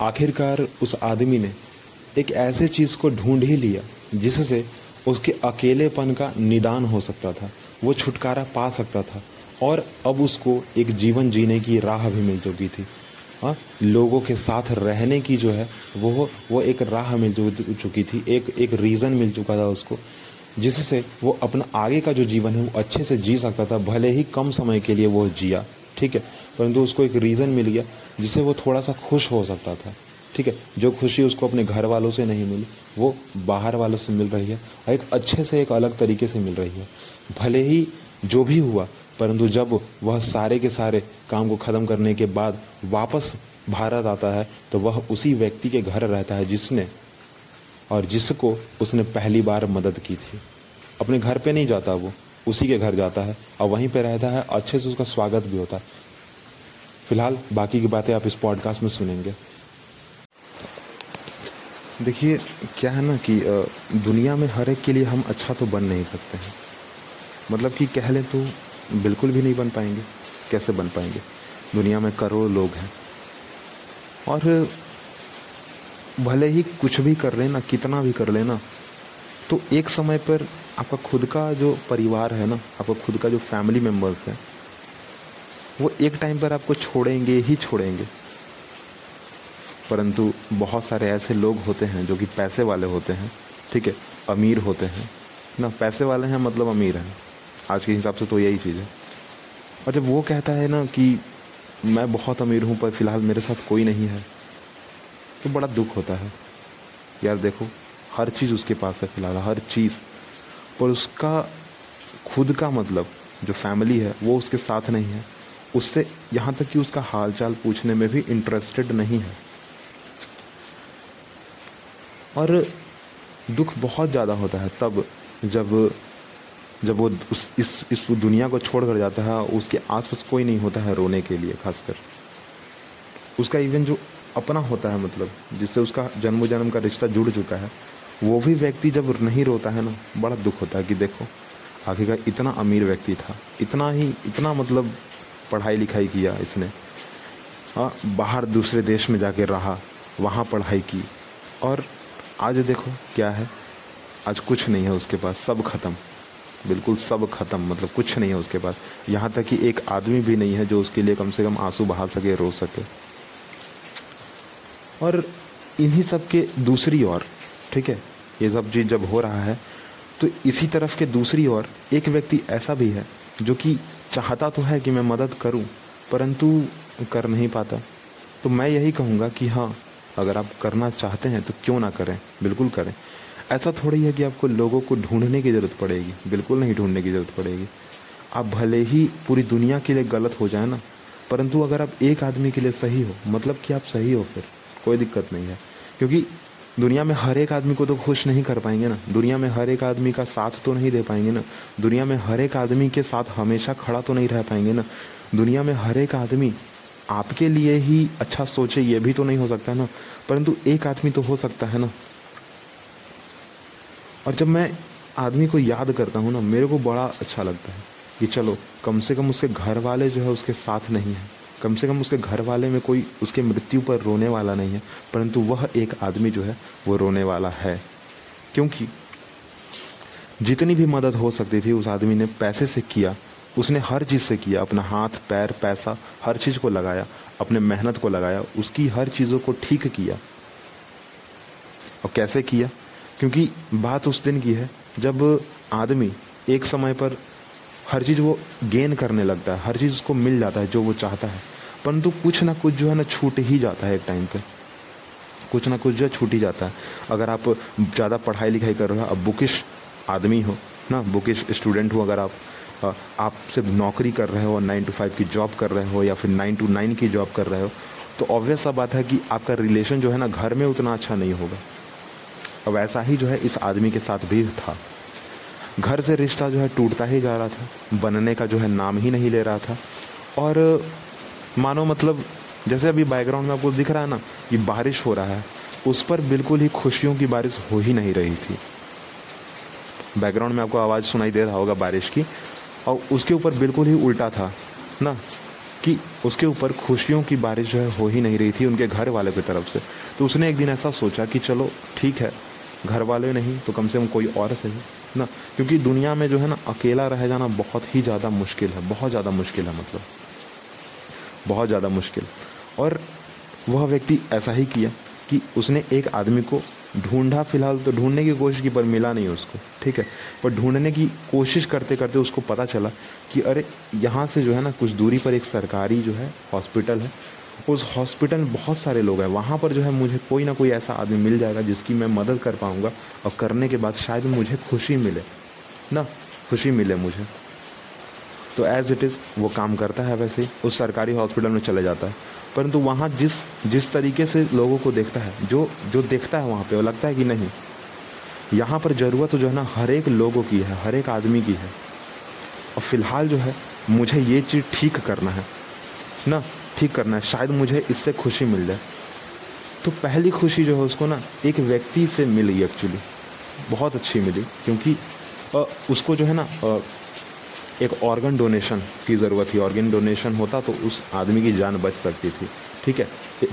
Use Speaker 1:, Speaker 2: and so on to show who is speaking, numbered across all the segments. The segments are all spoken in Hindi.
Speaker 1: आखिरकार उस आदमी ने एक ऐसे चीज़ को ढूंढ ही लिया, जिससे उसके अकेलेपन का निदान हो सकता था, वो छुटकारा पा सकता था, और अब उसको एक जीवन जीने की राह भी मिल चुकी थी। हाँ लोगों के साथ रहने की जो है, वो वो एक राह मिल चुकी थी, एक एक रीज़न मिल चुका था उसको, जिससे वो अपना आगे का जो जीवन है, वो अच्छे से जी सकता था, भले ही कम समय के लिए वो जिया, ठीक है? परंतु उसको एक रीज़न मिल गया, जिससे वो थोड़ा सा खुश हो सकता था। ठीक है? जो खुशी उसको अपने घर वालों से नहीं मिली, वो बाहर वालों से मिल रही है और एक अच्छे से एक अलग तरीके से मिल रही है। भले ही जो भी हुआ, परंतु जब वह सारे के सारे काम को ख़त्म करने के बाद वापस भारत आता है तो वह उसी व्यक्ति के घर रहता है जिसने और जिसको उसने पहली बार मदद की थी। अपने घर पे नहीं जाता वो, उसी के घर जाता है और वहीं पे रहता है। अच्छे से उसका स्वागत भी होता है। फ़िलहाल बाकी की बातें आप इस पॉडकास्ट में सुनेंगे। देखिए, क्या है ना कि दुनिया में हर एक के लिए हम अच्छा तो बन नहीं सकते हैं। मतलब कि कह लें तो बिल्कुल भी नहीं बन पाएँगे। कैसे बन पाएँगे? दुनिया में करोड़ लोग हैं। और भले ही कुछ भी कर लेना कितना भी कर लेना तो एक समय पर आपका खुद का जो परिवार है ना, आपका खुद का जो फैमिली मेंबर्स है वो एक टाइम पर आपको छोड़ेंगे ही छोड़ेंगे। परंतु बहुत सारे ऐसे लोग होते हैं जो कि पैसे वाले होते हैं, ठीक है, अमीर होते हैं। ना, पैसे वाले हैं मतलब अमीर हैं। आज के हिसाब से तो यही चीज़ है। और जब वो कहता है ना कि मैं बहुत अमीर हूँ, पर फ़िलहाल मेरे साथ कोई नहीं है तो बड़ा दुख होता है। यार देखो, हर चीज़ उसके पास है फ़िलहाल, हर चीज़। पर उसका खुद का मतलब जो फैमिली है, वो उसके साथ नहीं है। उससे यहाँ तक कि उसका हालचाल पूछने में भी इंटरेस्टेड नहीं है। और दुख बहुत ज़्यादा होता है तब जब जब वो उस, इस इस दुनिया को छोड़ कर जाता है, उसके आसपास कोई नहीं होता है रोने के लिए खासकर। उसका इवन जो अपना होता है मतलब जिससे उसका जन्म जन्म का रिश्ता जुड़ चुका है, वो भी व्यक्ति जब नहीं रोता है ना, बड़ा दुख होता है कि देखो आखिरकार इतना अमीर व्यक्ति था, इतना ही, इतना मतलब पढ़ाई लिखाई किया इसने। हाँ बाहर दूसरे देश में जाके रहा, वहाँ पढ़ाई की। और आज देखो क्या है। आज कुछ नहीं है उसके पास, सब खत्म। बिल्कुल सब खत्म मतलब कुछ नहीं है उसके पास। यहाँ तक कि एक आदमी भी नहीं है जो उसके लिए कम से कम आँसू बहा सके, रो सके। और इन्हीं सब के दूसरी ओर, ठीक है, ये सब चीज़ जब हो रहा है तो इसी तरफ़ के दूसरी ओर एक व्यक्ति ऐसा भी है, जो कि चाहता तो है कि मैं मदद करूँ, परंतु कर नहीं पाता। तो मैं यही कहूँगा कि हाँ अगर आप करना चाहते हैं तो क्यों ना करें? बिल्कुल करें। ऐसा थोड़ी है कि आपको लोगों को ढूँढने की ज़रूरत पड़ेगी। बिल्कुल नहीं ढूँढने की ज़रूरत पड़ेगी। आप भले ही पूरी दुनिया के लिए गलत हो जाए ना, परंतु अगर आप एक आदमी के लिए सही हो मतलब कि आप सही हो फिर, कोई दिक्कत नहीं है। क्योंकि दुनिया में हर एक आदमी को तो खुश नहीं कर पाएँगे ना। दुनिया में हर एक आदमी का साथ तो नहीं दे पाएँगे ना। दुनिया में हर एक आदमी के साथ हमेशा खड़ा तो नहीं रह पाएँगे ना। दुनिया में हर एक आदमी आपके लिए ही अच्छा सोचे ये भी तो नहीं हो सकता ना। परंतु एक आदमी तो हो सकता है ना। और जब मैं आदमी को याद करता हूँ ना, मेरे को बड़ा अच्छा लगता है कि चलो, कम से कम उसके घर वाले जो है उसके साथ नहीं है। कम से कम उसके घर वाले में कोई उसके मृत्यु पर रोने वाला नहीं है, परंतु वह एक आदमी जो है, वो रोने वाला है। क्योंकि जितनी भी मदद हो सकती थी, उस आदमी ने पैसे से किया, उसने हर चीज़ से किया, अपना हाथ, पैर, पैसा, हर चीज़ को लगाया, अपने मेहनत को लगाया, उसकी हर चीज़ों को ठीक किया। और कैसे किया? क्योंकि बात उस दिन की है, जब आदमी एक समय पर हर चीज़ वो गेन करने लगता है, हर चीज़ उसको मिल जाता है जो वो चाहता है। परंतु कुछ ना कुछ जो है ना छूट ही जाता है एक टाइम पे। कुछ ना कुछ जो है छूट ही जाता है। अगर आप ज़्यादा पढ़ाई लिखाई कर रहे हो अब बुकिश आदमी हो, ना बुकिश स्टूडेंट हो, अगर आप आप सिर्फ़ नौकरी कर रहे हो नाइन टू फाइव की जॉब कर रहे हो या फिर नाइन टू नाइन की जॉब कर रहे हो तो ऑब्वियस सा बात है कि आपका रिलेशन जो है ना घर में उतना अच्छा नहीं होगा। अब ऐसा ही जो है इस आदमी के साथ भी था। घर से रिश्ता जो है टूटता ही जा रहा था, बनने का जो है नाम ही नहीं ले रहा था। और, मानो मतलब जैसे अभी बैकग्राउंड में आपको दिख रहा है ना, कि बारिश हो रहा है, उस पर बिल्कुल ही खुशियों की बारिश हो ही नहीं रही थी। बैकग्राउंड में आपको आवाज़ सुनाई दे रहा होगा बारिश की, और उसके ऊपर बिल्कुल ही उल्टा था, ना, कि उसके ऊपर खुशियों की बारिश जो है हो ही नहीं रही थी उनके घर वाले की तरफ़ से। तो उसने एक दिन ऐसा सोचा कि चलो, ठीक है घर वाले नहीं तो कम से कम कोई और सही, ना? क्योंकि दुनिया में जो है ना, अकेला रह जाना बहुत ही ज़्यादा मुश्किल है, बहुत ज़्यादा मुश्किल है मतलब। बहुत ज़्यादा मुश्किल। और वह व्यक्ति ऐसा ही किया कि उसने एक आदमी को ढूंढा, फ़िलहाल तो ढूँढने की कोशिश की, पर मिला नहीं उसको, ठीक है? पर ढूँढने की कोशिश करते करते उसको पता चला कि अरे, यहाँ से जो है ना, कुछ दूरी पर एक सरकारी जो है, हॉस्पिटल है उस हॉस्पिटल में बहुत सारे लोग हैं। वहाँ पर जो है मुझे कोई ना कोई ऐसा आदमी मिल जाएगा जिसकी मैं मदद कर पाऊँगा और करने के बाद शायद मुझे खुशी मिले। ना, खुशी मिले मुझे। तो एज इट इज़ वो काम करता है वैसे उस सरकारी हॉस्पिटल में चले जाता है। परंतु वहाँ जिस जिस तरीके से लोगों को देखता है, जो जो देखता है वहाँ पे, वो लगता है कि नहीं। यहाँ पर ज़रूरत जो है ना हर एक लोगों की है, हर एक आदमी की है। और फ़िलहाल जो है, मुझे ये चीज़ ठीक करना है। ना ठीक करना है, शायद मुझे इससे खुशी मिल जाए। तो पहली खुशी जो है उसको ना एक व्यक्ति से मिली एक्चुअली बहुत अच्छी मिली, क्योंकि उसको जो है ना एक ऑर्गन डोनेशन की ज़रूरत थी। ऑर्गन डोनेशन होता तो उस आदमी की जान बच सकती थी, ठीक है?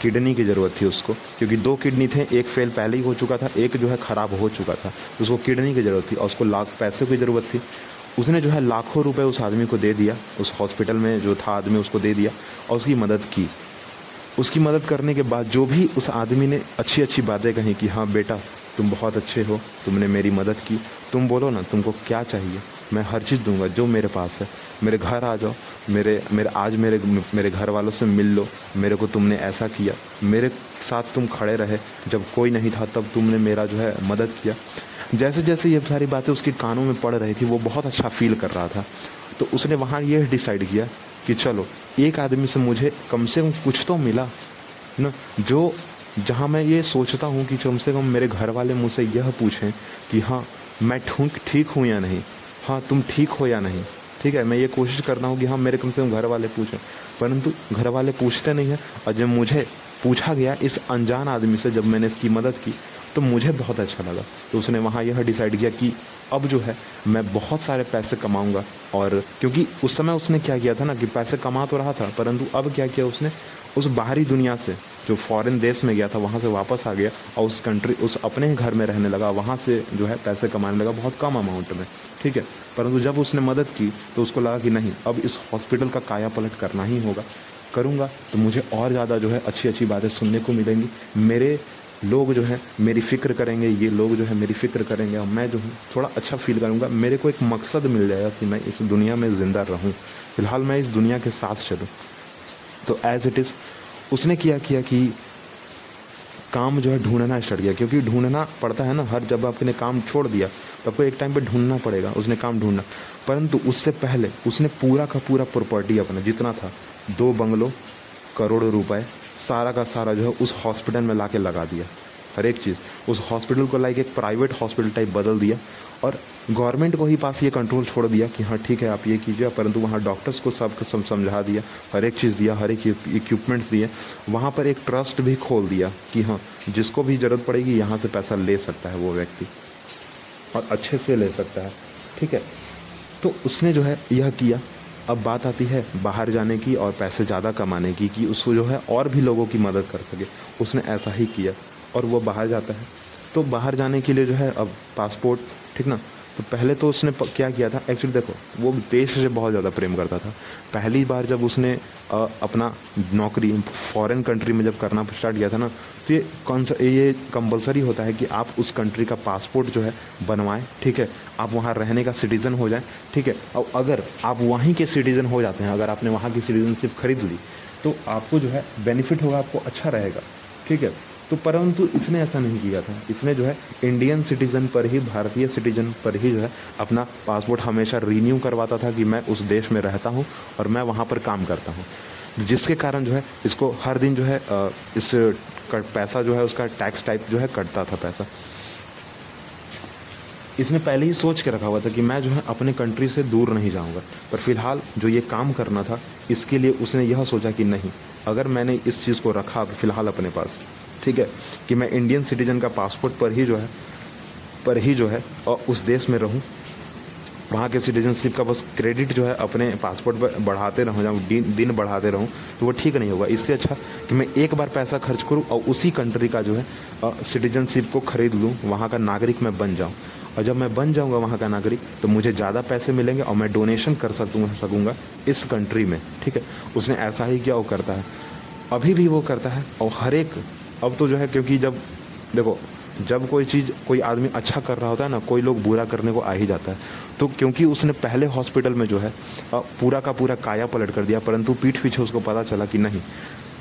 Speaker 1: किडनी की ज़रूरत थी उसको, क्योंकि दो किडनी थे, एक फेल पहले ही हो चुका था, एक जो है ख़राब हो चुका था। उसको किडनी की ज़रूरत थी और उसको लाख पैसे की ज़रूरत थी। उसने जो है लाखों रुपए उस आदमी को दे दिया, उस हॉस्पिटल में जो था आदमी उसको दे दिया और उसकी मदद की। उसकी मदद करने के बाद जो भी उस आदमी ने अच्छी अच्छी बातें कही कि हाँ बेटा तुम बहुत अच्छे हो, तुमने मेरी मदद की। तुम बोलो ना, तुमको क्या चाहिए? मैं हर चीज़ दूँगा, जो मेरे पास है। मेरे घर आ जाओ, मेरे मेरे, आज मेरे मेरे घर वालों से मिल लो। मेरे को तुमने ऐसा किया। मेरे साथ तुम खड़े रहे। जब कोई नहीं था, तब तुमने मेरा जो है मदद किया। जैसे जैसे ये सारी बातें उसके कानों में पड़ रही थी, वो बहुत अच्छा फील कर रहा था। तो उसने वहाँ ये डिसाइड किया कि चलो, एक आदमी से मुझे कम से कम कुछ तो मिला ना? जो जहाँ मैं ये सोचता हूँ कि कम से कम मेरे घर वाले मुझसे यह पूछें कि हाँ मैं ठूक ठीक हूँ या नहीं? हाँ तुम ठीक हो या नहीं? ठीक है, मैं ये कोशिश करता हूँ कि हाँ मेरे कम से कम घर वाले पूछें। परंतु घर वाले पूछते नहीं हैं और जब मुझे पूछा गया इस अनजान आदमी से, जब मैंने इसकी मदद की तो मुझे बहुत अच्छा लगा। तो उसने वहाँ यह डिसाइड किया कि अब जो है, मैं बहुत सारे पैसे कमाऊँगा। और क्योंकि उस समय उसने क्या किया था ना कि पैसे कमा तो रहा था, परंतु अब क्या किया उसने? उस बाहरी दुनिया से, जो फॉरेन देश में गया था, वहाँ से वापस आ गया और उस कंट्री उस अपने घर में रहने लगा। वहाँ से जो है पैसे कमाने लगा बहुत कम अमाउंट में, ठीक है? परंतु जब उसने मदद की तो उसको लगा कि नहीं, अब इस हॉस्पिटल का काया पलट करना ही होगा। करूँगा तो मुझे और ज़्यादा जो है अच्छी अच्छी बातें सुनने को मिलेंगी। मेरे लोग जो है मेरी फ़िक्र करेंगे, ये लोग जो है मेरी फ़िक्र करेंगे और मैं जो हूँ, थोड़ा अच्छा फील करूँगा। मेरे को एक मकसद मिल जाएगा कि मैं इस दुनिया में ज़िंदा रहूँ। फ़िलहाल मैं इस दुनिया के साथ चलूँ। तो एज इट इज़ उसने किया किया कि काम जो है ढूंढना स्टार्ट किया, क्योंकि ढूंढना पड़ता है ना, हर जब आपने काम छोड़ दिया तो आपको एक टाइम पे ढूंढना पड़ेगा, उसने काम ढूंढना। परंतु उससे पहले, उसने पूरा का पूरा प्रॉपर्टी अपना, जितना था, दो बंगलों, करोड़ों रुपए सारा का सारा जो है उस हॉस्पिटल में ला के लगा दिया। हर एक चीज़। उस हॉस्पिटल को लाइक एक प्राइवेट हॉस्पिटल टाइप बदल दिया और गवर्नमेंट को ही पास ये कंट्रोल छोड़ दिया कि हाँ ठीक है आप ये कीजिए परंतु वहाँ डॉक्टर्स को सब सम, समझा दिया हर एक चीज़ दिया हर एक इक्विपमेंट्स दिए। वहाँ पर एक ट्रस्ट भी खोल दिया कि हाँ जिसको भी ज़रूरत पड़ेगी यहाँ से पैसा ले सकता है वो व्यक्ति। और अच्छे से ले सकता है। ठीक है? तो उसने जो है यह किया। अब बात आती है बाहर जाने की और पैसे ज़्यादा कमाने की, कि उसको जो है और भी लोगों की मदद कर सके। उसने ऐसा ही किया और वो बाहर जाता है। तो बाहर जाने के लिए जो है अब पासपोर्ट ठीक ना? तो पहले तो उसने क्या किया था? एक्चुअली देखो वो देश से बहुत ज़्यादा प्रेम करता था। पहली बार जब उसने आ, अपना नौकरी फॉरेन कंट्री में जब करना स्टार्ट किया था ना तो ये कौन सा ये कंपलसरी होता है कि आप उस कंट्री का पासपोर्ट जो है बनवाएँ ठीक है? आप वहाँ रहने का सिटीज़न हो जाए ठीक है? और अगर आप वहीं के सिटीज़न हो जाते हैं अगर आपने वहाँ की सिटीजनशिप खरीद ली तो आपको जो है बेनिफिट होगा आपको अच्छा रहेगा ठीक है? तो परंतु इसने ऐसा नहीं किया था। इसने जो है इंडियन सिटीज़न पर ही, भारतीय सिटीजन पर ही जो है, अपना पासपोर्ट हमेशा रीन्यू करवाता था कि मैं उस देश में रहता हूँ और मैं वहाँ पर काम करता हूँ। जिसके कारण जो है, इसको हर दिन जो है इस पैसा जो है, उसका टैक्स टाइप जो है, कटता था पैसा। इसने पहले ही सोच के रखा हुआ था कि मैं जो है, अपने कंट्री से दूर नहीं जाऊँगा। पर फ़िलहाल जो ये काम करना था इसके लिए उसने यह सोचा कि नहीं, अगर मैंने इस चीज़ को रखा फ़िलहाल अपने पास, ठीक है, कि मैं इंडियन सिटीजन का पासपोर्ट पर ही जो है, पर ही जो है, और उस देश में रहूँ, वहाँ के सिटीजनशिप का बस क्रेडिट जो है अपने पासपोर्ट पर बढ़ाते रहूँ जब दिन दिन बढ़ाते रहूँ तो वो ठीक नहीं होगा। इससे अच्छा कि मैं एक बार पैसा खर्च करूँ और उसी कंट्री का जो है सिटीजनशिप को खरीद लूँ, वहाँ का नागरिक मैं बन जाऊँ। और जब मैं बन जाऊँगा वहाँ का नागरिक तो मुझे ज़्यादा पैसे मिलेंगे और मैं डोनेशन कर सकूँगा सकूँगा इस कंट्री में, ठीक है? उसने ऐसा ही किया, वो करता है। अभी भी वो करता है और हर एक, अब तो जो है, क्योंकि जब, देखो, जब कोई चीज़, कोई आदमी अच्छा कर रहा होता है ना, कोई लोग बुरा करने को आ ही जाता है। तो क्योंकि उसने पहले हॉस्पिटल में जो है पूरा का पूरा काया पलट कर दिया, परंतु पीठ पीछे उसको पता चला कि नहीं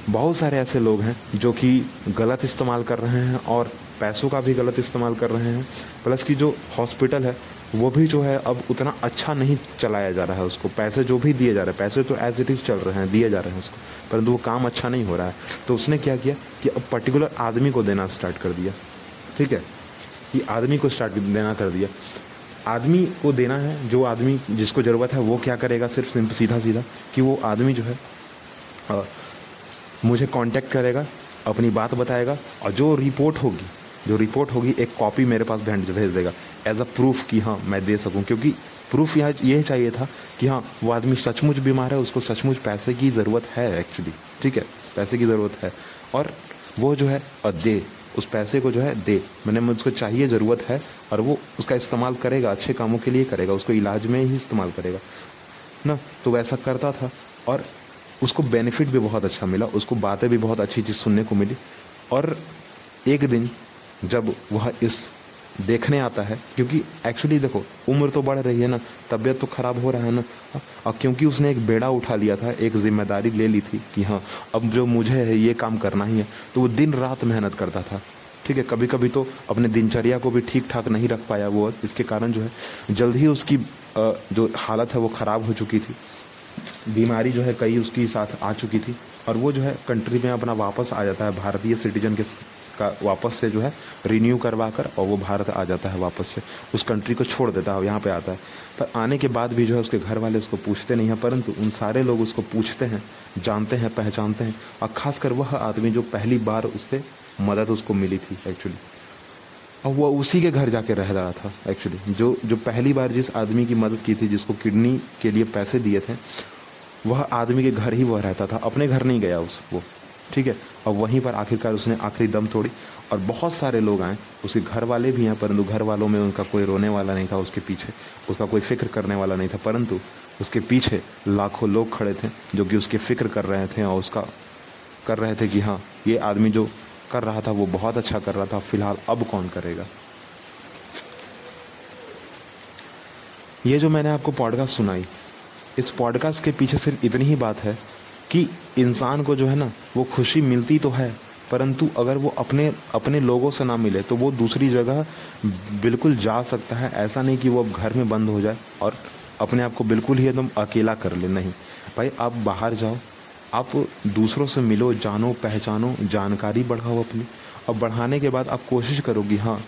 Speaker 1: बहुत सारे ऐसे लोग हैं जो कि गलत इस्तेमाल कर रहे हैं और पैसों का भी गलत इस्तेमाल कर रहे हैं। प्लस की जो हॉस्पिटल है, वो भी जो है अब उतना अच्छा नहीं चलाया जा रहा है उसको। पैसे जो भी दिए जा रहे हैं, पैसे तो एज इट इज़ चल रहे हैं, दिए जा रहे हैं उसको। परंतु वो काम अच्छा नहीं हो रहा है। तो उसने क्या किया कि अब पर्टिकुलर आदमी को देना स्टार्ट कर दिया। ठीक है? कि आदमी को स्टार्ट देना कर दिया। आदमी को देना है, जो आदमी जिसको ज़रूरत है, वो क्या करेगा सिर्फ़ सीधा सीधा कि वो आदमी जो है मुझे कांटेक्ट करेगा, अपनी बात बताएगा और जो रिपोर्ट होगी, जो रिपोर्ट होगी, एक कॉपी मेरे पास भेंट भेज देगा। एज अ प्रूफ कि हाँ मैं दे सकूँ। क्योंकि प्रूफ यहाँ यह चाहिए था कि हाँ वो आदमी सचमुच बीमार है, उसको सचमुच पैसे की ज़रूरत है एक्चुअली ठीक है? पैसे की ज़रूरत है। और वो जो है दे। उस पैसे को जो है, दे। मैंने मुझको चाहिए ज़रूरत है और वो उसका इस्तेमाल करेगा, अच्छे कामों के लिए करेगा, उसको इलाज में ही इस्तेमाल करेगा। ना? तो वैसा करता था। और उसको बेनिफिट भी बहुत अच्छा मिला, उसको बातें भी बहुत अच्छी चीज़ सुनने को मिली। और एक दिन जब वह इस देखने आता है, क्योंकि एक्चुअली देखो, उम्र तो बढ़ रही है ना, तबीयत तो ख़राब हो रहा है ना, और क्योंकि उसने एक बेड़ा उठा लिया था, एक ज़िम्मेदारी ले ली थी कि हाँ अब जो मुझे है, ये काम करना ही है तो वो दिन रात मेहनत करता था। ठीक है कभी कभी तो अपने दिनचर्या को भी ठीक ठाक नहीं रख पाया वो, इसके कारण जो है, जल्द ही उसकी जो हालत है, वो ख़राब हो चुकी थी। बीमारी जो है कई उसकी साथ आ चुकी थी और वो जो है कंट्री में अपना वापस आ जाता है, भारतीय सिटीजन के का वापस से जो है रिन्यू करवा कर और वो भारत आ जाता है वापस से। उस कंट्री को छोड़ देता है यहाँ पे आता है। पर आने के बाद भी जो है उसके घर वाले उसको पूछते नहीं हैं, परंतु उन सारे लोग उसको पूछते हैं, जानते हैं, पहचानते हैं और ख़ासकर वह आदमी जो पहली बार उससे मदद उसको मिली थी एक्चुअली और वह उसी के घर जाके रह रहा था एक्चुअली जो जो पहली बार जिस आदमी की मदद की थी, जिसको किडनी के लिए पैसे दिए थे वह आदमी के घर ही वह रहता था। अपने घर नहीं गया उस वो। ठीक है? और वहीं पर आखिरकार उसने आखिरी दम तोड़ी और बहुत सारे लोग आए। उसके घर वाले भी हैं, परंतु घर वालों में उनका कोई रोने वाला नहीं था उसके पीछे। उसका कोई फ़िक्र करने वाला नहीं था, परंतु उसके पीछे लाखों लोग खड़े थे जो कि उसकी फ़िक्र कर रहे थे और उसका कर रहे थे कि हाँ ये आदमी जो कर रहा था वो बहुत अच्छा कर रहा था। फ़िलहाल अब कौन करेगा? ये जो मैंने आपको पॉडकास्ट सुनाई इस पॉडकास्ट के पीछे सिर्फ़ इतनी ही बात है कि इंसान को जो है ना, वो खुशी मिलती तो है, परंतु अगर वो अपने अपने लोगों से ना मिले तो वो दूसरी जगह बिल्कुल जा सकता है। ऐसा नहीं कि वो अब घर में बंद हो जाए और अपने आप को बिल्कुल ही एकदम अकेला कर ले। नहीं। भाई, आप बाहर जाओ, आप दूसरों से मिलो, जानो, पहचानो, जानकारी बढ़ाओ अपनी, और बढ़ाने के बाद आप कोशिश करोगी हाँ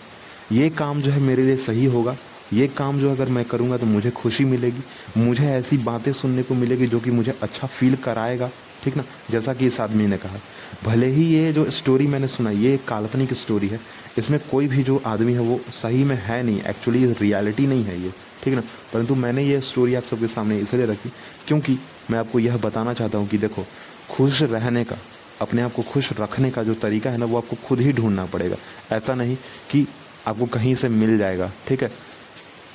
Speaker 1: ये काम जो है मेरे लिए सही होगा। ये काम जो अगर मैं करूँगा तो मुझे खुशी मिलेगी। मुझे ऐसी बातें सुनने को मिलेगी जो कि मुझे अच्छा फील कराएगा। ठीक ना? जैसा कि इस आदमी ने कहा। भले ही ये जो स्टोरी मैंने सुना, ये एक काल्पनिक स्टोरी है। इसमें कोई भी जो आदमी है वो सही में है नहीं। एक्चुअली रियलिटी नहीं है ये। ठीक ना? परंतु मैंने ये स्टोरी आप सबके सामने इसलिए रखी क्योंकि मैं आपको यह बताना चाहता हूँ कि देखो, खुश रहने का, अपने आप को खुश रखने का जो तरीका है ना, वो आपको खुद ही ढूंढना पड़ेगा। ऐसा नहीं कि आपको कहीं से मिल जाएगा। ठीक है?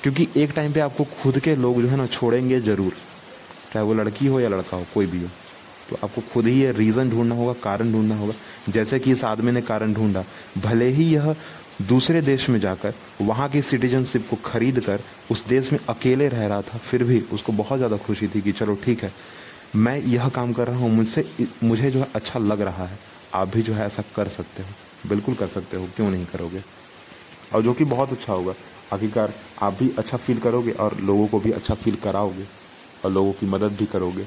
Speaker 1: क्योंकि एक टाइम पे आपको खुद के लोग जो है ना छोड़ेंगे ज़रूर। चाहे वो लड़की हो या लड़का हो, कोई भी हो। तो आपको खुद ही ये रीज़न ढूंढना होगा, कारण ढूंढना होगा। जैसे कि इस आदमी ने कारण ढूंढा, भले ही यह दूसरे देश में जाकर, वहाँ की सिटीजनशिप को खरीद कर, उस देश में अकेले रह रहा था, फिर भी उसको बहुत ज़्यादा खुशी थी कि चलो ठीक है, मैं यह काम कर रहा हूँ, मुझसे मुझे जो है अच्छा लग रहा है। आप भी जो है ऐसा कर सकते हो, बिल्कुल कर सकते हो, क्यों नहीं करोगे? और जो कि बहुत अच्छा होगा आखिरकार आप भी अच्छा फील करोगे और लोगों को भी अच्छा फील कराओगे और लोगों की मदद भी करोगे।